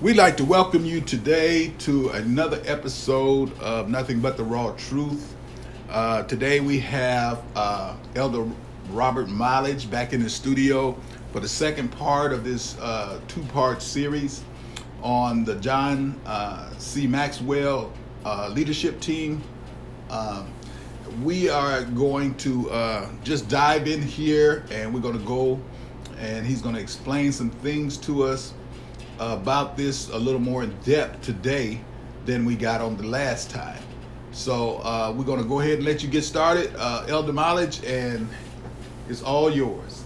We'd like to welcome you today to another episode of Nothing But the Raw Truth. Uh, today we have uh, Elder Robert Mileage back in the studio for the second part of this uh, two part series on the John uh, C. Maxwell uh, leadership team. Um, we are going to uh, just dive in here and we're going to go and he's going to explain some things to us about this a little more in depth today than we got on the last time. So uh, we're going to go ahead and let you get started, uh, Elder Mileage, and it's all yours.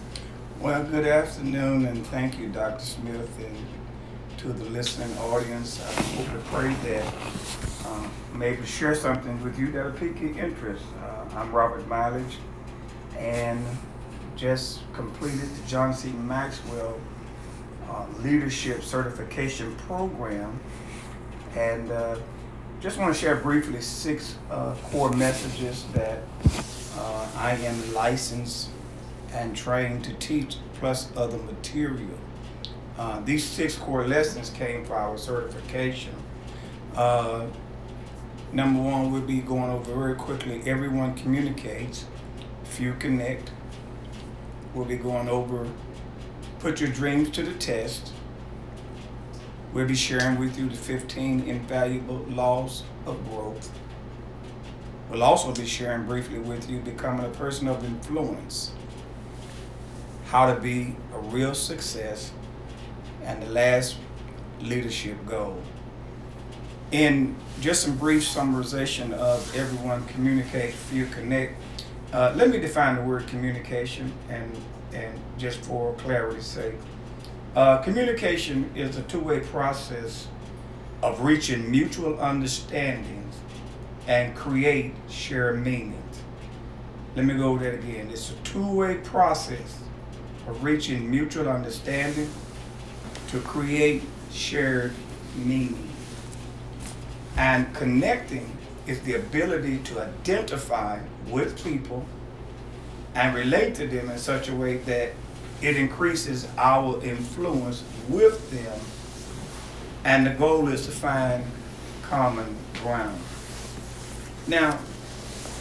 Well, good afternoon, and thank you, Dr. Smith, and to the listening audience. I hope and pray that um, to share something with you that'll pique your interest. Uh, I'm Robert Mileage, and just completed the John C. Maxwell uh, Leadership Certification Program, and uh, just want to share briefly six uh, core messages that uh, I am licensed and trained to teach, plus other material. Uh, these six core lessons came for our certification. Number one, we'll be going over very quickly. Everyone communicates, few connect. We'll be going over put your dreams to the test. We'll be sharing with you the 15 invaluable laws of growth. We'll also be sharing briefly with you becoming a person of influence, how to be a real success, and the last leadership goal. In just some brief summarization of everyone communicate, few connect, uh, let me define the word communication and, and just for clarity's sake. Uh, communication is a two-way process of reaching mutual understandings and create shared meanings. Let me go over that again. It's a two-way process of reaching mutual understanding to create shared meaning. And connecting is the ability to identify with people and relate to them in such a way that it increases our influence with them. And the goal is to find common ground. Now,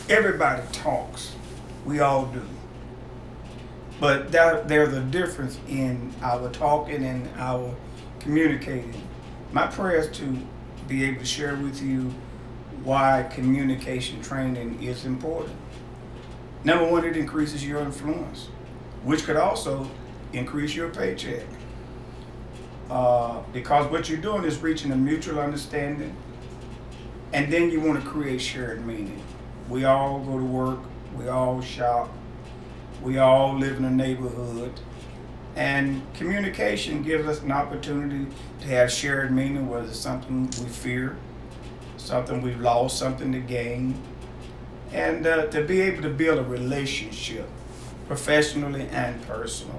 everybody talks. We all do. But there, there's a difference in our talking and our communicating. My prayer is to be able to share with you why communication training is important. Number one, it increases your influence, which could also increase your paycheck. Uh, because what you're doing is reaching a mutual understanding, and then you want to create shared meaning. We all go to work, we all shop, we all live in a neighborhood, and communication gives us an opportunity to have shared meaning, whether it's something we fear, something we've lost, something to gain, and uh, to be able to build a relationship professionally and personally.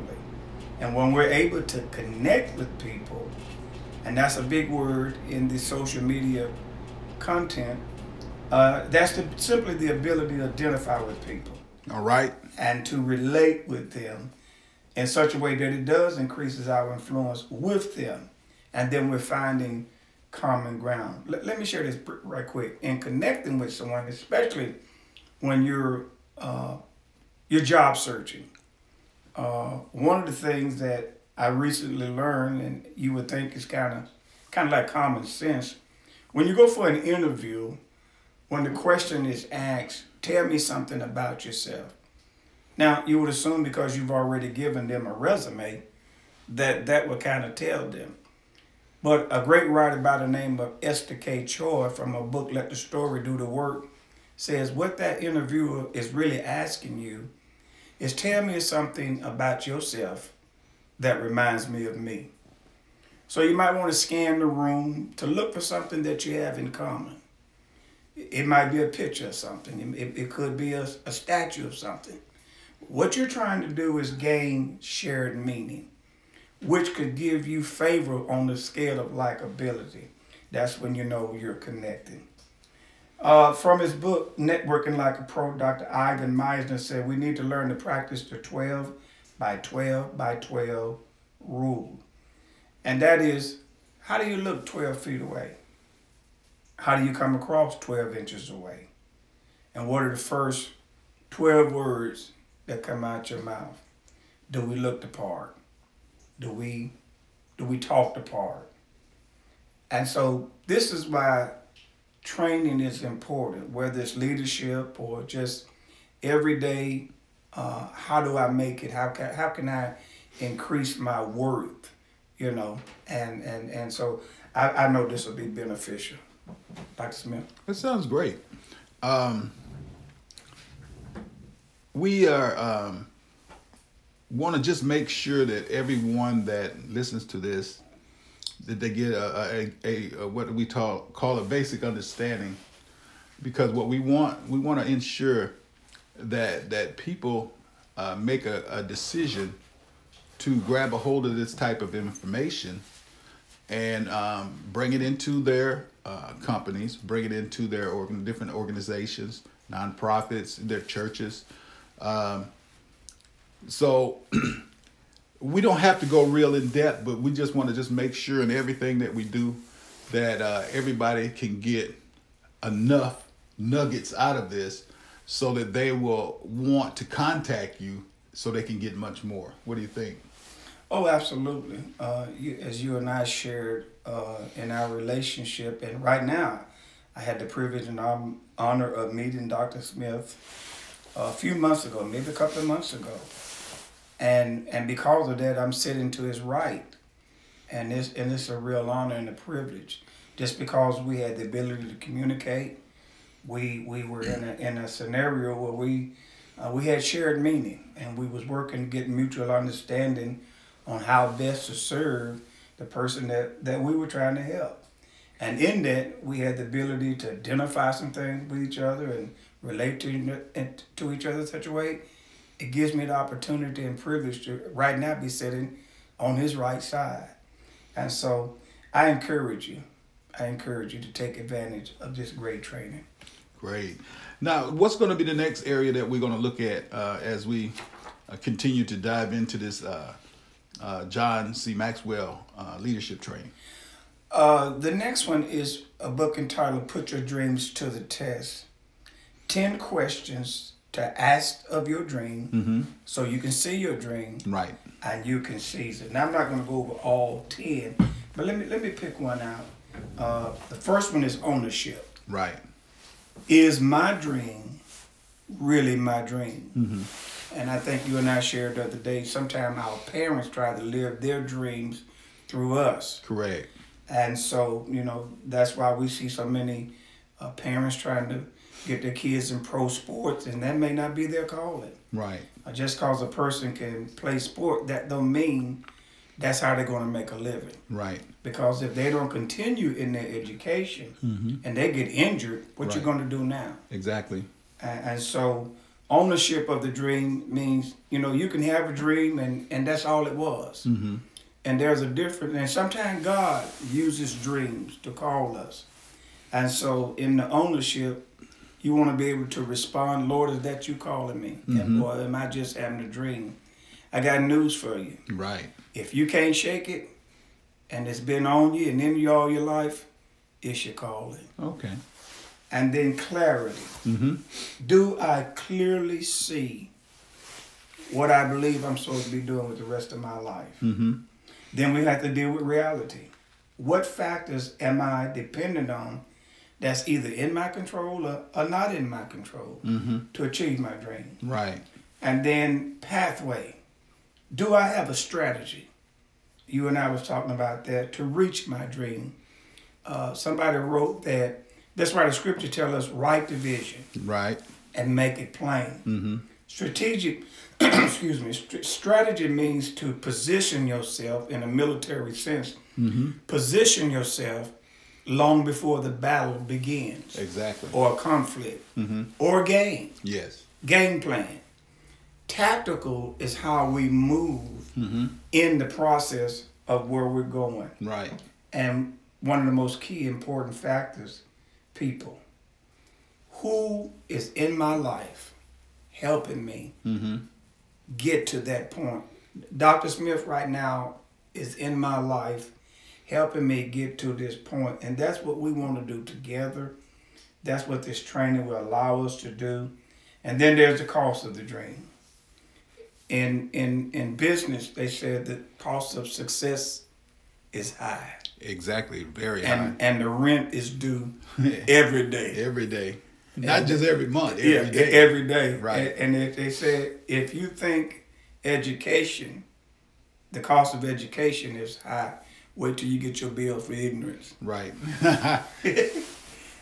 And when we're able to connect with people, and that's a big word in the social media content, uh, that's the, simply the ability to identify with people. All right. And to relate with them in such a way that it does increases our influence with them. And then we're finding common ground. Let, let me share this right quick. In connecting with someone, especially when you're uh, you're job searching, uh, one of the things that I recently learned, and you would think is kind of kind of like common sense, when you go for an interview, when the question is asked, tell me something about yourself. Now, you would assume because you've already given them a resume that that would kind of tell them. But a great writer by the name of Esther K. Choy from a book, Let the Story Do the Work, says what that interviewer is really asking you is tell me something about yourself that reminds me of me. So you might want to scan the room to look for something that you have in common. It might be a picture of something. It, it could be a, a statue of something. What you're trying to do is gain shared meaning, which could give you favor on the scale of likability. That's when you know you're connecting. Uh, from his book, Networking Like a Pro, Dr. Ivan Misner said we need to learn to practice the 12 by 12 by 12 rule. And that is How do you look 12 feet away? How do you come across 12 inches away? And what are the first 12 words that come out your mouth? Do we look the part? Do we do we talk the part? And so this is why training is important, whether it's leadership or just everyday. Uh, how do I make it? How can how can I increase my worth? You know, and and and so I, I know this will be beneficial. Dr. Smith. That sounds great. Um, we are um, want to just make sure that everyone that listens to this that they get a, a, a, a what we call call a basic understanding because what we want we want to ensure that that people uh, make a, a decision to grab a hold of this type of information and um, bring it into their uh, companies, bring it into their organ- different organizations, nonprofits, their churches. Um, so we don't have to go real in depth, but we just want to just make sure in everything that we do that uh, everybody can get enough nuggets out of this so that they will want to contact you so they can get much more. What do you think? Oh, absolutely. Uh, you, as you and I shared uh, in our relationship, and right now, I had the privilege and honor of meeting Dr. Smith a few months ago, maybe a couple of months ago, and and because of that, I'm sitting to his right, and this and it's a real honor and a privilege, just because we had the ability to communicate, we we were in a in a scenario where we uh, we had shared meaning, and we was working to get mutual understanding on how best to serve the person that, that we were trying to help. And in that, we had the ability to identify some things with each other and relate to, to each other in such a way. It gives me the opportunity and privilege to right now be sitting on his right side. And so I encourage you, I encourage you to take advantage of this great training. Great. Now, what's going to be the next area that we're going to look at uh, as we uh, continue to dive into this uh, uh, John C. Maxwell uh, leadership training? Uh, the next one is a book entitled Put Your Dreams to the Test 10 Questions to Ask of Your Dream mm-hmm. so you can see your dream. Right. And you can seize it. Now, I'm not going to go over all 10, but let me, let me pick one out. Uh, the first one is ownership. Right. Is my dream really my dream? Mm-hmm. And I think you and I shared the other day, sometimes our parents try to live their dreams through us. Correct. And so, you know, that's why we see so many uh, parents trying to get their kids in pro sports, and that may not be their calling. Right. Uh, just because a person can play sport, that don't mean that's how they're going to make a living. Right. Because if they don't continue in their education mm-hmm. and they get injured, what right. you going to do now? Exactly. And, and so ownership of the dream means you know you can have a dream and and that's all it was mm-hmm. and there's a difference and sometimes god uses dreams to call us and so in the ownership you want to be able to respond lord is that you calling me mm-hmm. or am i just having a dream i got news for you right if you can't shake it and it's been on you and in you all your life it's your calling okay and then clarity. Mm-hmm. Do I clearly see what I believe I'm supposed to be doing with the rest of my life? Mm-hmm. Then we have to deal with reality. What factors am I dependent on that's either in my control or, or not in my control mm-hmm. to achieve my dream? Right. And then pathway. Do I have a strategy? You and I was talking about that to reach my dream. Uh, somebody wrote that that's why the scripture tells us write the vision. Right. And make it plain. Mm-hmm. Strategic, excuse me, st- strategy means to position yourself in a military sense. Mm-hmm. Position yourself long before the battle begins. Exactly. Or conflict. Mm-hmm. Or game. Yes. Game plan. Tactical is how we move mm-hmm. in the process of where we're going. Right. And one of the most key important factors people who is in my life helping me mm-hmm. get to that point. Dr. Smith right now is in my life helping me get to this point. And that's what we want to do together. That's what this training will allow us to do. And then there's the cost of the dream. In in in business, they said the cost of success is high. Exactly, very And high. and the rent is due every day. Every day, not just every month. Every yeah, day. every day. Right. And, and they, they said if you think education, the cost of education is high, wait till you get your bill for ignorance. right.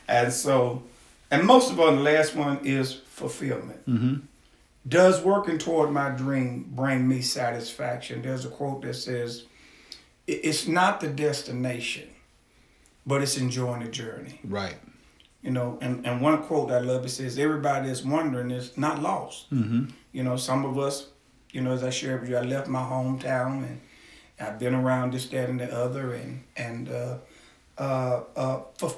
And so, and most of all, the last one is fulfillment. hmm Does working toward my dream bring me satisfaction? There's a quote that says, "It's not the destination, but it's enjoying the journey." Right. You know, and, and one quote I love it says, "Everybody that's wondering is not lost." hmm You know, some of us, you know, as I shared with you, I left my hometown and I've been around this, that, and the other, and and uh, uh, uh, for,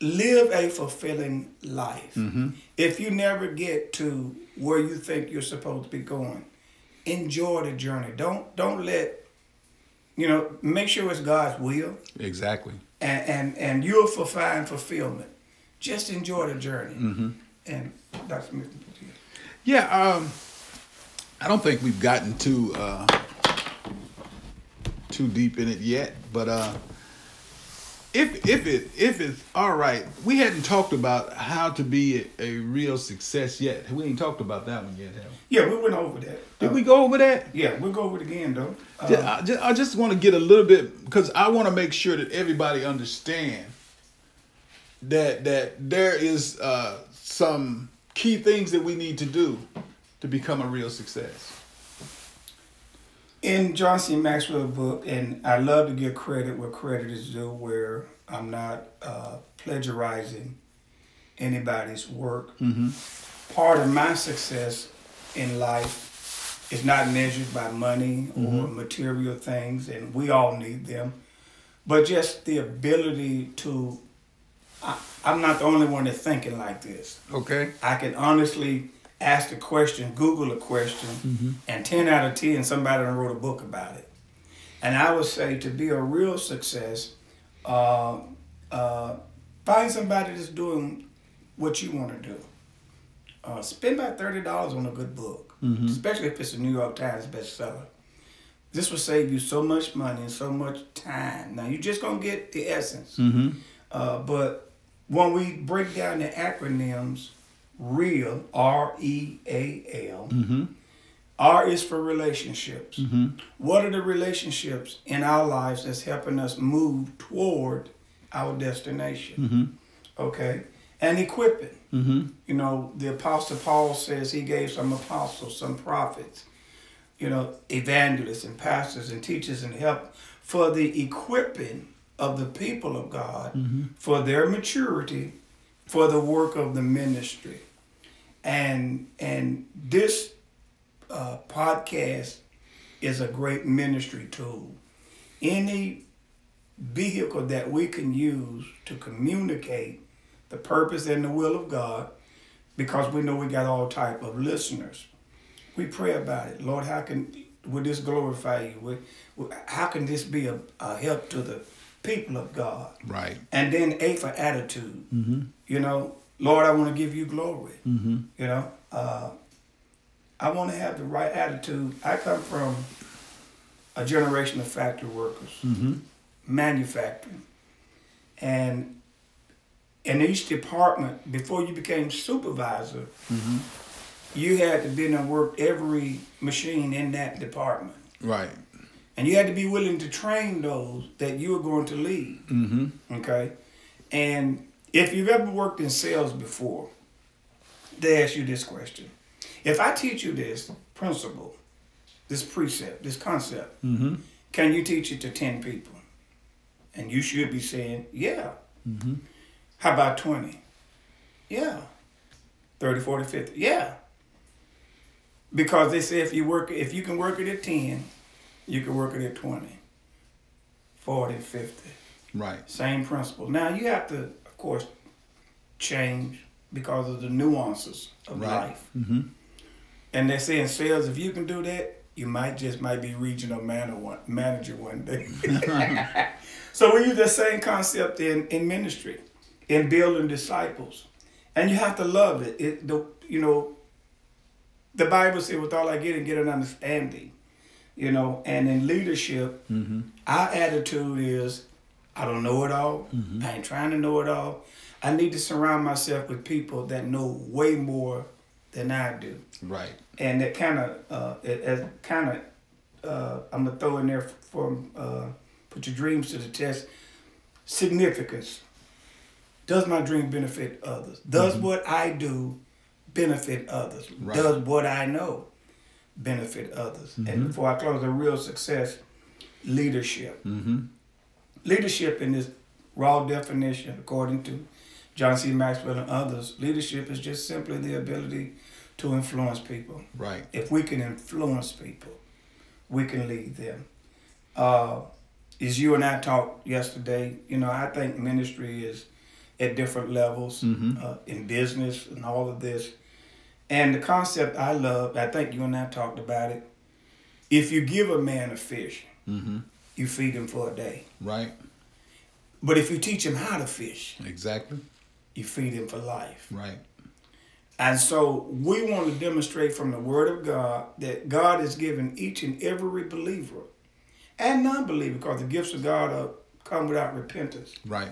live a fulfilling life. hmm If you never get to where you think you're supposed to be going, enjoy the journey. Don't don't let you know. Make sure it's God's will, Exactly. and and and you'll find fulfillment. Just enjoy the journey. hmm And. Smith, Yeah. Um, I don't think we've gotten to. uh, too deep in it yet, but uh, if if it if it's all right, we hadn't talked about how to be a, a real success yet. We ain't talked about that one yet, have we? yeah, we went over that. Did Uh, we go over that? Yeah, we'll go over it again though. Uh, Ju- I just, I just want to get a little bit because I want to make sure that everybody understand that that there is uh, some key things that we need to do to become a real success. In John C. Maxwell book, and I love to give credit where credit is due, where I'm not uh, plagiarizing anybody's work. Mm-hmm. Part of my success in life is not measured by money or material things, and we all need them, but just the ability to. I, I'm not the only one that's thinking like this. Okay. I can honestly ask a question, Google a question, and 10 out of 10, somebody wrote a book about it. And I would say to be a real success, uh, uh, find somebody that's doing what you want to do. Uh, spend about $30 on a good book, especially if it's a New York Times bestseller. This will save you so much money and so much time. Now, you're just going to get the essence. Mm-hmm. Uh, but when we break down the acronyms, REAL, R E A L, Mm-hmm. R is for relationships. Mm-hmm. What are the relationships in our lives that's helping us move toward our destination? Mm-hmm. Okay. And equipping. Mm-hmm. You know, the Apostle Paul says he gave some apostles, some prophets, you know, evangelists and pastors and teachers and help for the equipping of the people of God for their maturity, for the work of the ministry. And and this uh, podcast is a great ministry tool. Any vehicle that we can use to communicate the purpose and the will of God, because we know we got all type of listeners. We pray about it. Lord, how can would this glorify you? How can this be a, a help to the people of God? Right. And then A for attitude. Mm-hmm. You know, Lord, I want to give you glory. Mm-hmm. You know, uh, I want to have the right attitude. I come from a generation of factory workers, Mm-hmm. manufacturing, and in each department, before you became supervisor, Mm-hmm. you had to be in and work every machine in that department, Right. and you had to be willing to train those that you were going to lead. Mm-hmm. Okay. And if you've ever worked in sales before, they ask you this question. If I teach you this principle, this precept, this concept, Mm-hmm. can you teach it to 10 people? And you should be saying, yeah. Mm-hmm. How about 20? Yeah. 30, 40, 50? Yeah. Because they say if you work if you can work it at 10, you can work it at 20, 40, 50. Right. Same principle. Now you have to, course, change because of the nuances of Right. life. Mm-hmm. And they say in sales, if you can do that, you might just might be regional manager one, manager one day. So we use the same concept in, in ministry, in building disciples. And you have to love it. It the you know, the Bible says with all I get and get an understanding. You know, and in leadership, Mm-hmm. our attitude is I don't know it all. Mhm. I ain't trying to know it all. I need to surround myself with people that know way more than I do. Right. And that kind of, uh, it, it kind of, uh, I'm gonna throw in there for uh, put your dreams to the test. Significance. Does my dream benefit others? Does what I do benefit others? Right. Does what I know benefit others? And Mhm. before I close, a real success, leadership. Mm-hmm. Leadership, in this raw definition, according to John C. Maxwell and others, leadership is just simply the ability to influence people. Right. If we can influence people, we can lead them. Uh, as you and I talked yesterday, you know, I think ministry is at different levels Mhm. uh, in business and all of this. And the concept I love, I think you and I talked about it. If you give a man a fish, Mm-hmm. You feed them for a day. Right. But if you teach them how to fish, Exactly. you feed them for life. Right. And so we want to demonstrate from the Word of God that God has given each and every believer and non believer, because the gifts of God are, come without repentance, Right.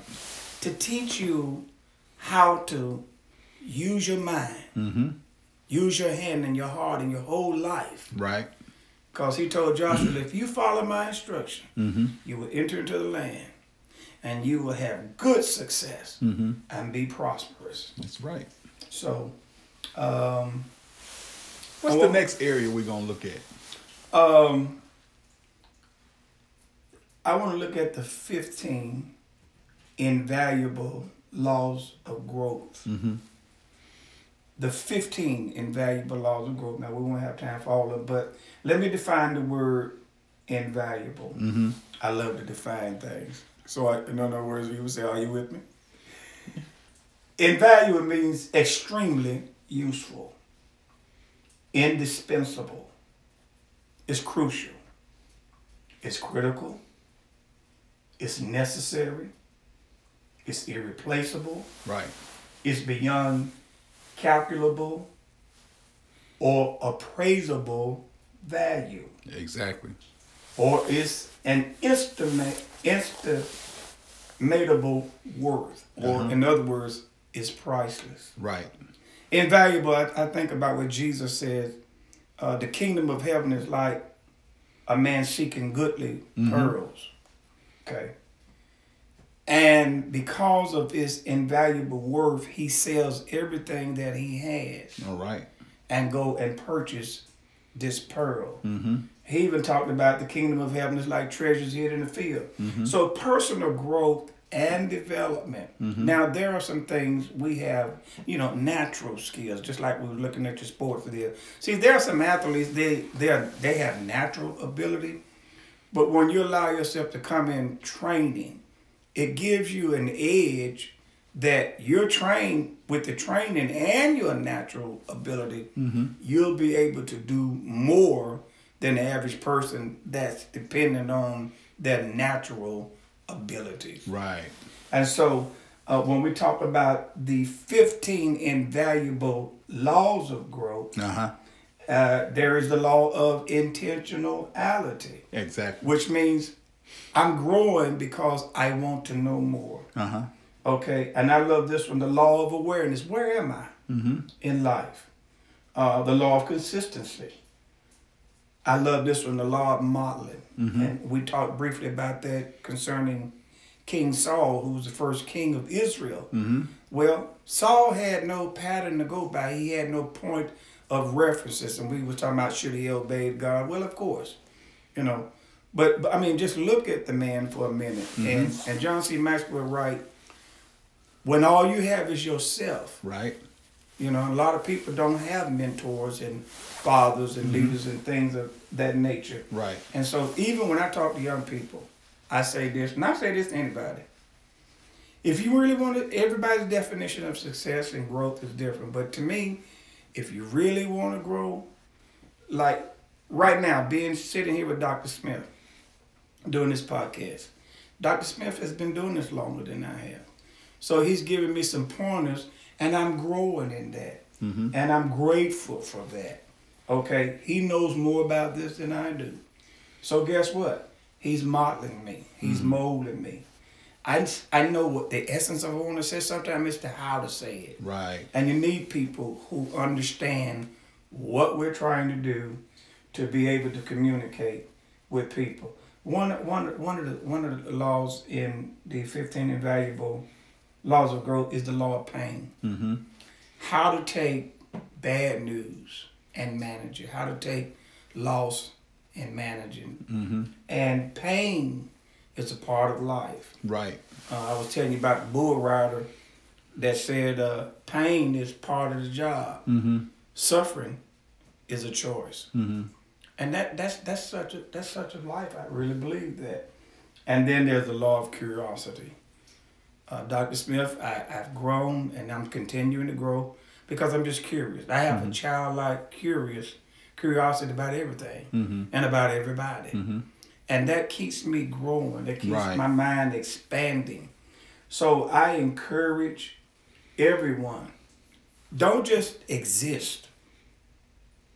to teach you how to use your mind, Mm-hmm. use your hand and your heart and your whole life. Right. Because he told Joshua, if you follow my instruction, Mm-hmm. you will enter into the land and you will have good success Mm-hmm. and be prosperous. That's right. So, um, What's the next area we're gonna look at? Um, I want to look at the 15 invaluable laws of growth. Mm-hmm. The 15 invaluable laws of growth. Now, we won't have time for all of them, but let me define the word invaluable. Mm-hmm. I love to define things. So, I, in other words, you would say, Are you with me? Invaluable means extremely useful, indispensable, it's crucial, it's critical, it's necessary, it's irreplaceable, Right. it's beyond calculable or appraisable value Exactly. or it's an estimate estimatable worth, or Uh-huh. in other words, it's priceless. Right. Invaluable. I, I think about what Jesus said. Uh, the kingdom of heaven is like a man seeking goodly Mhm. pearls. Okay. And because of his invaluable worth, he sells everything that he has All right. and go and purchase this pearl. Mm-hmm. He even talked about the kingdom of heaven is like treasures hid in the field. Mhm. So personal growth and development. Mhm. Now there are some things we have, you know, natural skills, just like we were looking at your sports there. See, there are some athletes they they are, they have natural ability, but when you allow yourself to come in training, it gives you an edge that you're trained with the training and your natural ability, Mm-hmm. you'll be able to do more than the average person that's dependent on their natural abilities. Right. And so, uh, when we talk about the 15 invaluable laws of growth, Uh-huh. uh, there is the law of intentionality, Exactly. which means I'm growing because I want to know more. Uh-huh. Okay, and I love this one the law of awareness. Where am I? Mm-hmm. in life. Uh, the law of consistency. I love this one, the law of modeling. Mhm. And we talked briefly about that concerning King Saul, who was the first king of Israel. Mm-hmm. Well, Saul had no pattern to go by. He had no point of references. And we were talking about should he obey God? Well, of course, you know. But, but I mean, just look at the man for a minute. And, mm-hmm. and John C. Maxwell write, when all you have is yourself, Right. you know, a lot of people don't have mentors and fathers and mm-hmm. leaders and things of that nature. Right. And so even when I talk to young people, I say this, and I say this to anybody. If you really want to, everybody's definition of success and growth is different. But to me, if you really want to grow, like right now, being sitting here with Dr. Smith, doing this podcast, Dr. Smith has been doing this longer than I have. So he's giving me some pointers, and I'm growing in that. Mm-hmm. And I'm grateful for that. Okay? He knows more about this than I do. So guess what? He's modeling me, he's molding me. I, I know what the essence of I want to say. Sometimes it's the how to say it. Right. And you need people who understand what we're trying to do to be able to communicate with people. One, one, one, of the, one of the laws in the 15 invaluable laws of growth is the law of pain. Mm-hmm. How to take bad news and manage it, how to take loss and manage it. Mm-hmm. And pain is a part of life. Right. Uh, I was telling you about the bull rider that said uh, pain is part of the job. Mm-hmm. Suffering is a choice, Mm-hmm. And that that's that's such a that's such a life. I really believe that. And then there's the law of curiosity. Uh, Dr. Smith, I, I've grown and I'm continuing to grow because I'm just curious. I have a childlike curious curiosity about everything Mm-hmm. and about everybody. Mm-hmm. And that keeps me growing. That keeps Right. my mind expanding. So I encourage everyone don't just exist.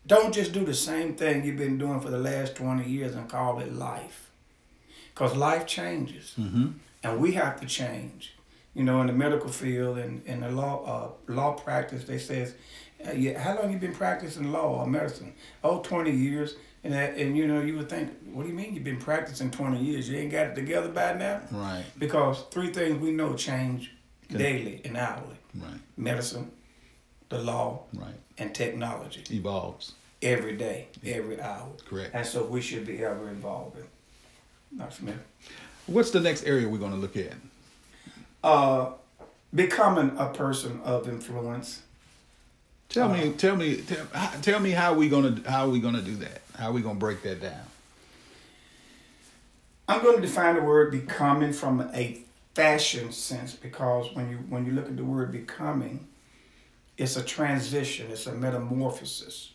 Don't just do the same thing you've been doing for the last 20 years and call it life. Because life changes Mm-hmm. and we have to change. You know, in the medical field and in the law uh, law practice, they says, uh, yeah, how long you been practicing law or medicine? Oh, 20 years. And that, and you know, you would think, what do you mean you've been practicing 20 years? You ain't got it together by now? Right. Because three things we know change daily and hourly: Right. medicine, the law, Right. and technology. Evolves. Every day, every hour. Correct. And so we should be ever evolving. Dr. Smith. What's the next area we're going to look at? Uh, becoming a person of influence. Tell Uh, me, tell me, tell, tell me how we gonna how we gonna do that? How we gonna break that down? I'm going to define the word becoming from a fashion sense because when you when you look at the word becoming, it's a transition, it's a metamorphosis.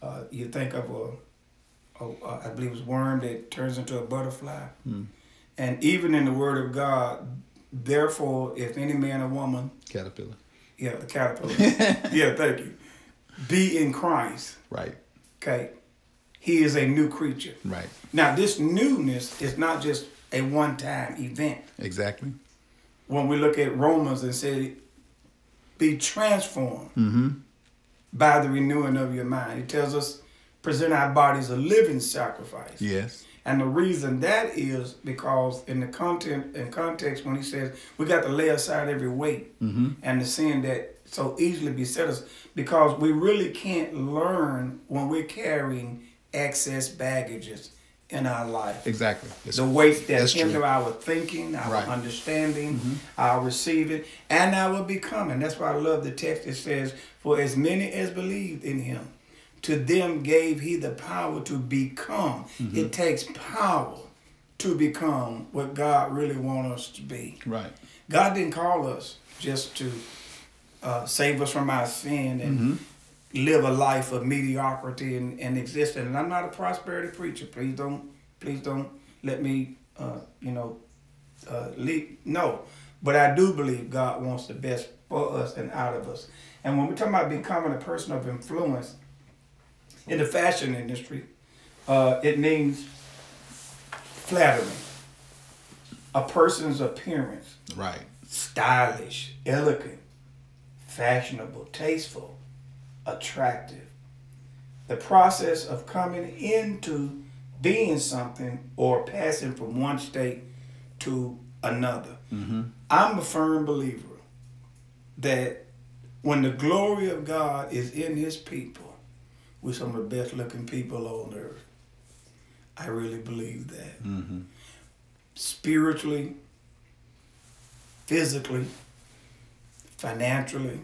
Uh, you think of a, a, a, I believe it's worm that turns into a butterfly, Hmm. and even in the Word of God, therefore, if any man or woman, Caterpillar. yeah, the caterpillar, yeah, thank you, be in Christ, Right. okay, he is a new creature. Right. Now, this newness is not just a one time event. Exactly. When we look at Romans and say, be transformed Mm-hmm. by the renewing of your mind, it tells us, present our bodies a living sacrifice. Yes. And the reason that is because in the content and context when he says we got to lay aside every weight Mm-hmm. and the sin that so easily beset us because we really can't learn when we're carrying excess baggages in our life. Exactly. It's- the weights that that's hinder true. our thinking, our Right. understanding, our receiving, and our becoming. That's why I love the text that says, For as many as believed in him, to them gave he the power to become. Mm-hmm. It takes power to become what God really wants us to be. Right. God didn't call us just to uh, save us from our sin and Mm-hmm. Live a life of mediocrity and, and existence. And I'm not a prosperity preacher. Please don't, please don't let me, uh, you know, uh, lead. No, but I do believe God wants the best for us and out of us. And when we're talking about becoming a person of influence in the fashion industry, uh, it means flattering a person's appearance Right. stylish, elegant, fashionable, tasteful, attractive. The process of coming into being something or passing from one state to another. Mm-hmm. I'm a firm believer that when the glory of God is in his people, we're some of the best looking people on earth. I really believe that Mm-hmm. spiritually, physically, financially,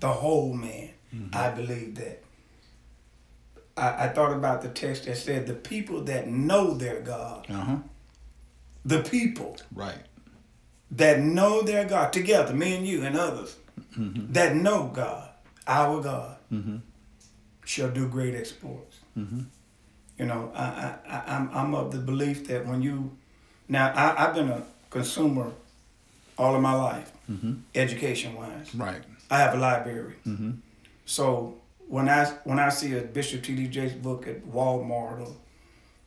the whole man. I believe that. I, I thought about the text that said, the people that know their God, Uh huh. the people Right. that know their God, together, me and you and others, Mm-hmm. that know God, our God, Mm-hmm. shall do great exploits. Mm-hmm. You know, I, I, I, I'm, I'm of the belief that when you Now I, I've been a consumer all of my life, education wise. Right. I have a library. So when I when I see a Bishop T.D. Jakes book at Walmart or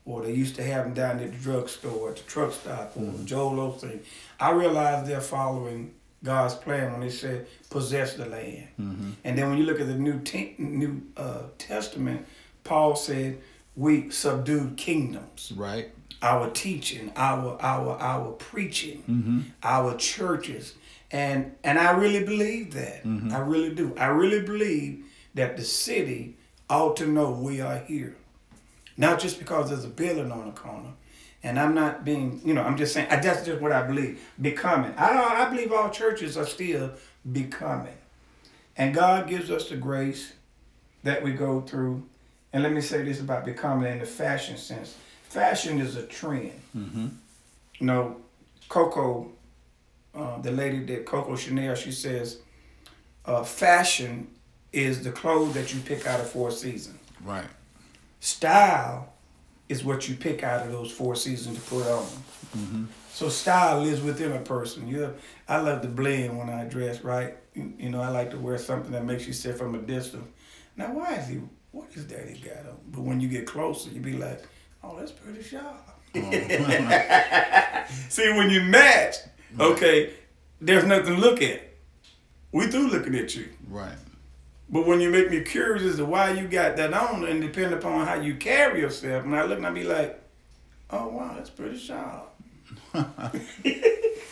or they used to have them down at the drugstore, at the truck stop, or mm-hmm. Joel Osteen, I realize they're following God's plan when they said possess the land. Mm-hmm. And then when you look at the New Te- New uh, Testament, Paul said we subdued kingdoms Right. our teaching, our our our preaching, mm-hmm. our churches, and and I really believe that. Mm-hmm. I really do. I really believe that the city ought to know we are here, not just because there's a building on the corner. And I'm not being, you know, I'm just saying. That's just what I believe. Becoming. I I believe all churches are still becoming, and God gives us the grace that we go through. And let me say this about becoming in the fashion sense. Fashion is a trend. Mm-hmm. You know, Coco, uh, the lady that Coco Chanel, she says, uh, fashion is the clothes that you pick out of four seasons. Right. Style is what you pick out of those four seasons to put on. So style lives within a person. You, I love to blend when I dress. Right, you, you know, I like to wear something that makes you sit from a distance. Now, why is he? What is that he got on? But when you get closer, you be like, oh, that's pretty sharp. See, when you match, okay, there's nothing to look at. We through looking at you. Right. But when you make me curious as to why you got that on, and depending upon how you carry yourself, and I look and I be like, oh wow, that's pretty sharp. and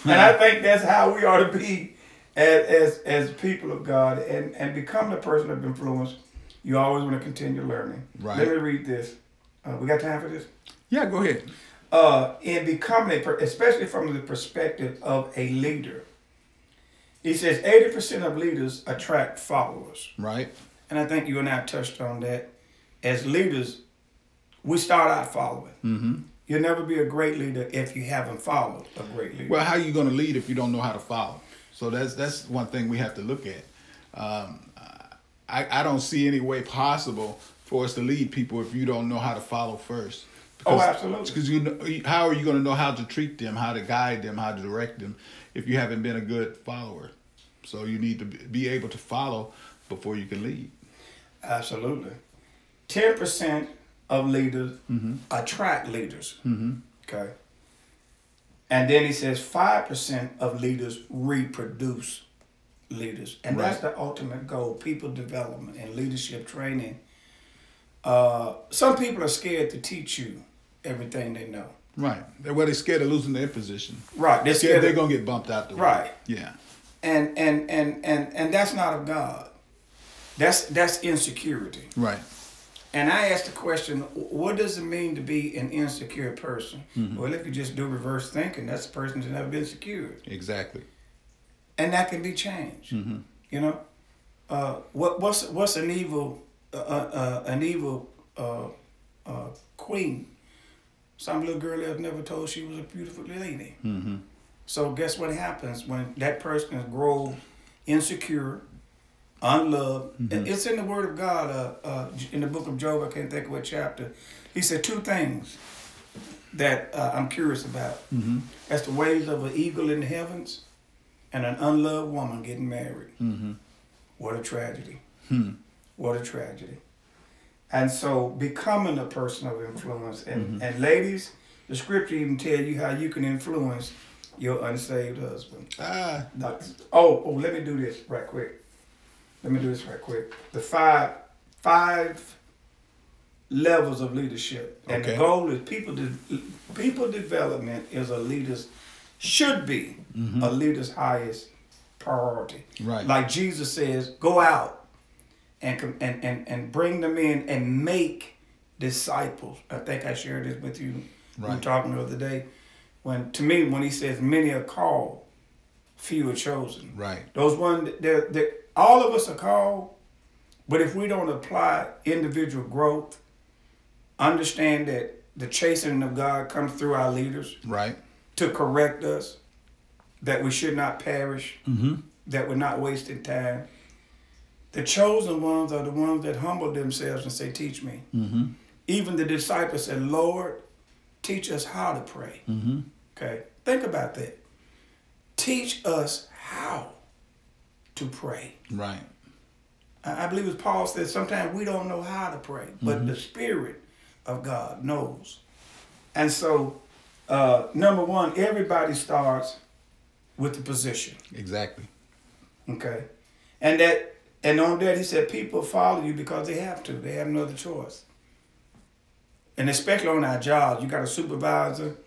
I think that's how we ought to be as as, as people of God and, and become the person of influence. You always want to continue learning. Right. Let me read this. Uh, we got time for this? Yeah, go ahead. Uh, in becoming a, per- especially from the perspective of a leader. He says 80% of leaders attract followers. Right. And I think you and I touched on that. As leaders, we start out following. Mm-hmm. You'll never be a great leader if you haven't followed a great leader. Well, how are you going to lead if you don't know how to follow? So that's that's one thing we have to look at. Um, I I don't see any way possible for us to lead people if you don't know how to follow first. Oh, absolutely. Because you know, how are you going to know how to treat them, how to guide them, how to direct them, if you haven't been a good follower? So you need to be- be able to follow before you can lead. Absolutely. 10% of leaders attract leaders. Okay. And then he says 5% of leaders reproduce leaders. And that's the ultimate goal people development and leadership training. Uh, some people are scared to teach you everything they know. Right. They're well, they're scared of losing their position. Right. They're Scared scared they're gonna get bumped out the way. Right. Yeah. and, and, and, and, and that's not of God. That's, that's insecurity. Right. And I asked the question, what does it mean to be an insecure person? Well, if you just do reverse thinking, that's a person who's never been secure. Exactly. And that can be changed. You know? Uh, what, what's, what's an evil, uh, uh, uh, an evil uh, uh, queen? Some little girl that never told she was a beautiful lady. So guess what happens when that person is grow insecure, unloved? And It's in the Word of God. Uh, uh, in the book of Job, I can't think of what chapter. He said two things that uh, I'm curious about. That's the ways of an eagle in the heavens, and an unloved woman getting married. What a tragedy! What a tragedy! And so, becoming a person of influence, and, and ladies, the scripture even tell you how you can influence your unsaved husband. Ah. Not- oh, oh, let me do this right quick. Let me do this right quick. The five five levels of leadership, and the goal is people. De- people development is a leader's should be a leader's highest priority. Right. Like Jesus says, go out and and and and bring them in and make disciples. I think I shared this with you. Right. talking the other day. When to me, when he says many are called, few are chosen. Right. Those one, they're, they're, all of us are called, but if we don't apply individual growth, understand that the chastening of God comes through our leaders Right. to correct us, that we should not perish, mm-hmm. that we're not wasting time. The chosen ones are the ones that humble themselves and say, Teach me. Mm-hmm. Even the disciples said, Lord, teach us how to pray. Mm-hmm. Okay, think about that. Teach us how to pray. Right. I believe as Paul said, sometimes we don't know how to pray, but mm-hmm. the Spirit of God knows. And so, uh, number one, everybody starts with the position. Exactly. Okay, and that and on that he said people follow you because they have to. They have no other choice. And especially on our jobs, you got a supervisor.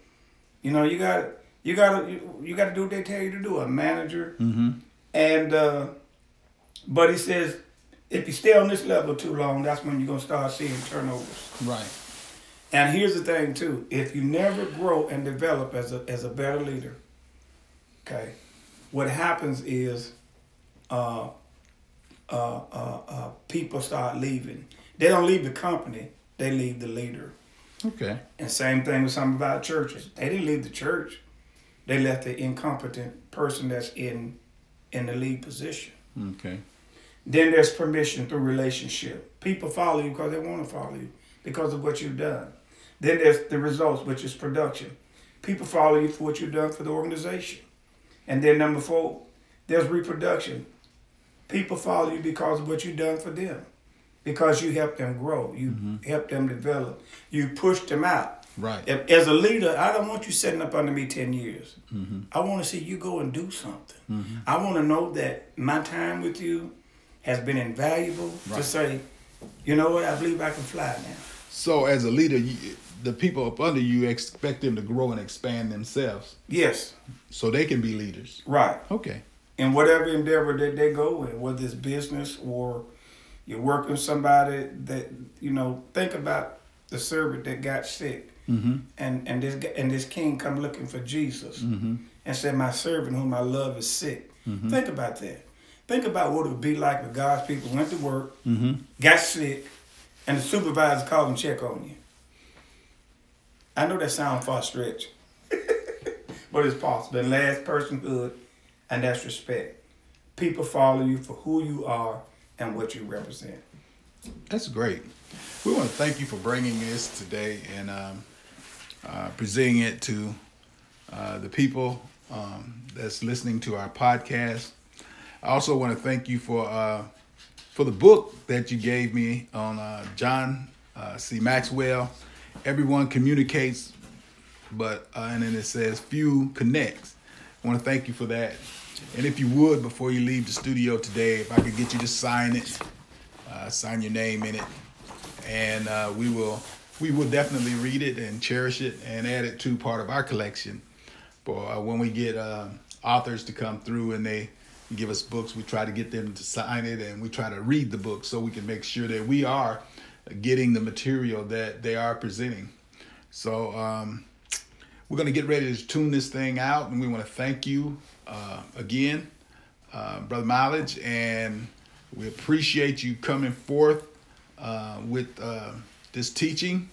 You know, you got you got to you, you got to do what they tell you to do. A manager, Mm-hmm. and uh, but he says if you stay on this level too long, that's when you're gonna start seeing turnovers. Right. And here's the thing too: if you never grow and develop as a as a better leader, okay, what happens is, uh, uh, uh, uh, people start leaving. They don't leave the company; they leave the leader. Okay. And same thing with some of our churches. They didn't leave the church; they left the incompetent person that's in in the lead position. Okay. Then there's permission through relationship. People follow you because they want to follow you because of what you've done. Then there's the results, which is production. People follow you for what you've done for the organization. And then number four, there's reproduction. People follow you because of what you've done for them. Because you helped them grow. You mm-hmm. helped them develop. You pushed them out. Right. If, as a leader, I don't want you sitting up under me 10 years. Mm-hmm. I want to see you go and do something. Mm-hmm. I want to know that my time with you has been invaluable to say, you know what, I believe I can fly now. So as a leader, you, the people up under you expect them to grow and expand themselves Yes, so they can be leaders. right. Okay. In whatever endeavor that they go in, whether it's business or you're working with somebody that, you know, think about the servant that got sick. Mm-hmm. and and this and this king come looking for Jesus Mm-hmm. and said, "My servant whom I love is sick." Mhm. Think about that. Think about what it would be like if God's people went to work, Mm-hmm. got sick, and the supervisor called and check on you. I know that sounds far stretch, but it's possible. And last personhood, and that's respect. People follow you for who you are and what you represent. That's great. We want to thank you for bringing this today and um, uh, presenting it to uh, the people um, that's listening to our podcast. I also want to thank you for uh, for the book that you gave me on uh, John uh, C. Maxwell. Everyone communicates, but uh, and then it says few connects. I want to thank you for that. And if you would, before you leave the studio today, if I could get you to sign it, uh, sign your name in it, and uh, we will we will definitely read it and cherish it and add it to part of our collection. For uh, when we get uh, authors to come through and they give us books, we try to get them to sign it and we try to read the book so we can make sure that we are getting the material that they are presenting. So um, we're going to get ready to tune this thing out, and we want to thank you uh, again, uh, Brother Mileage, and we appreciate you coming forth uh, with uh, this teaching.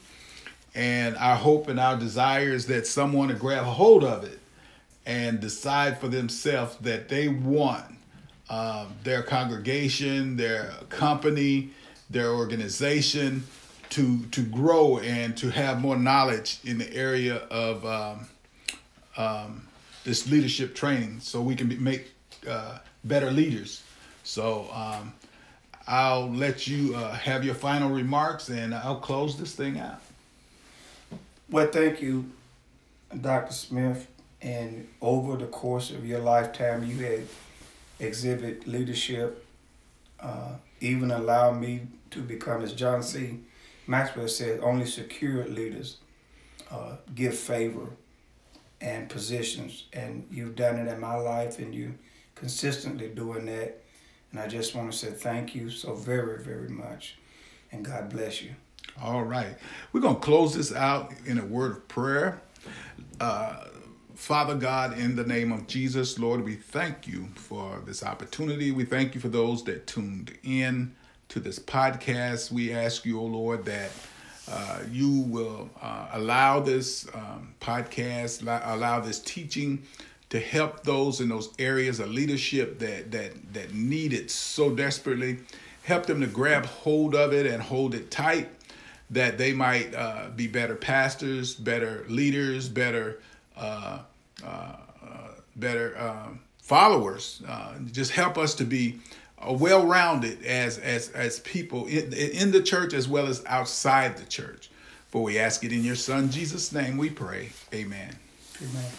And our hope and our desire is that someone to grab hold of it and decide for themselves that they want um, their congregation, their company, their organization to to grow and to have more knowledge in the area of um, um, this leadership training, so we can be, make uh, better leaders. So um, I'll let you uh, have your final remarks, and I'll close this thing out. Well, thank you, Dr. Smith. And over the course of your lifetime, you had exhibit leadership, uh, even allow me to become, as John C. Maxwell said, only secure leaders uh, give favor and positions. And you've done it in my life, and you consistently doing that. And I just want to say thank you so very, very much. And God bless you. All right. We're going to close this out in a word of prayer. Uh, Father God, in the name of Jesus, Lord, we thank you for this opportunity. We thank you for those that tuned in to this podcast. We ask you, O Lord, that uh, you will uh, allow this um, podcast, allow, this teaching to help those in those areas of leadership that that that need it so desperately. Help them to grab hold of it and hold it tight, that they might uh, be better pastors, better leaders, better uh, uh, better um, followers. Just help us to be uh, well-rounded as as as people in, in the church as well as outside the church. For we ask it in your Son Jesus' name, we pray. Amen. Amen.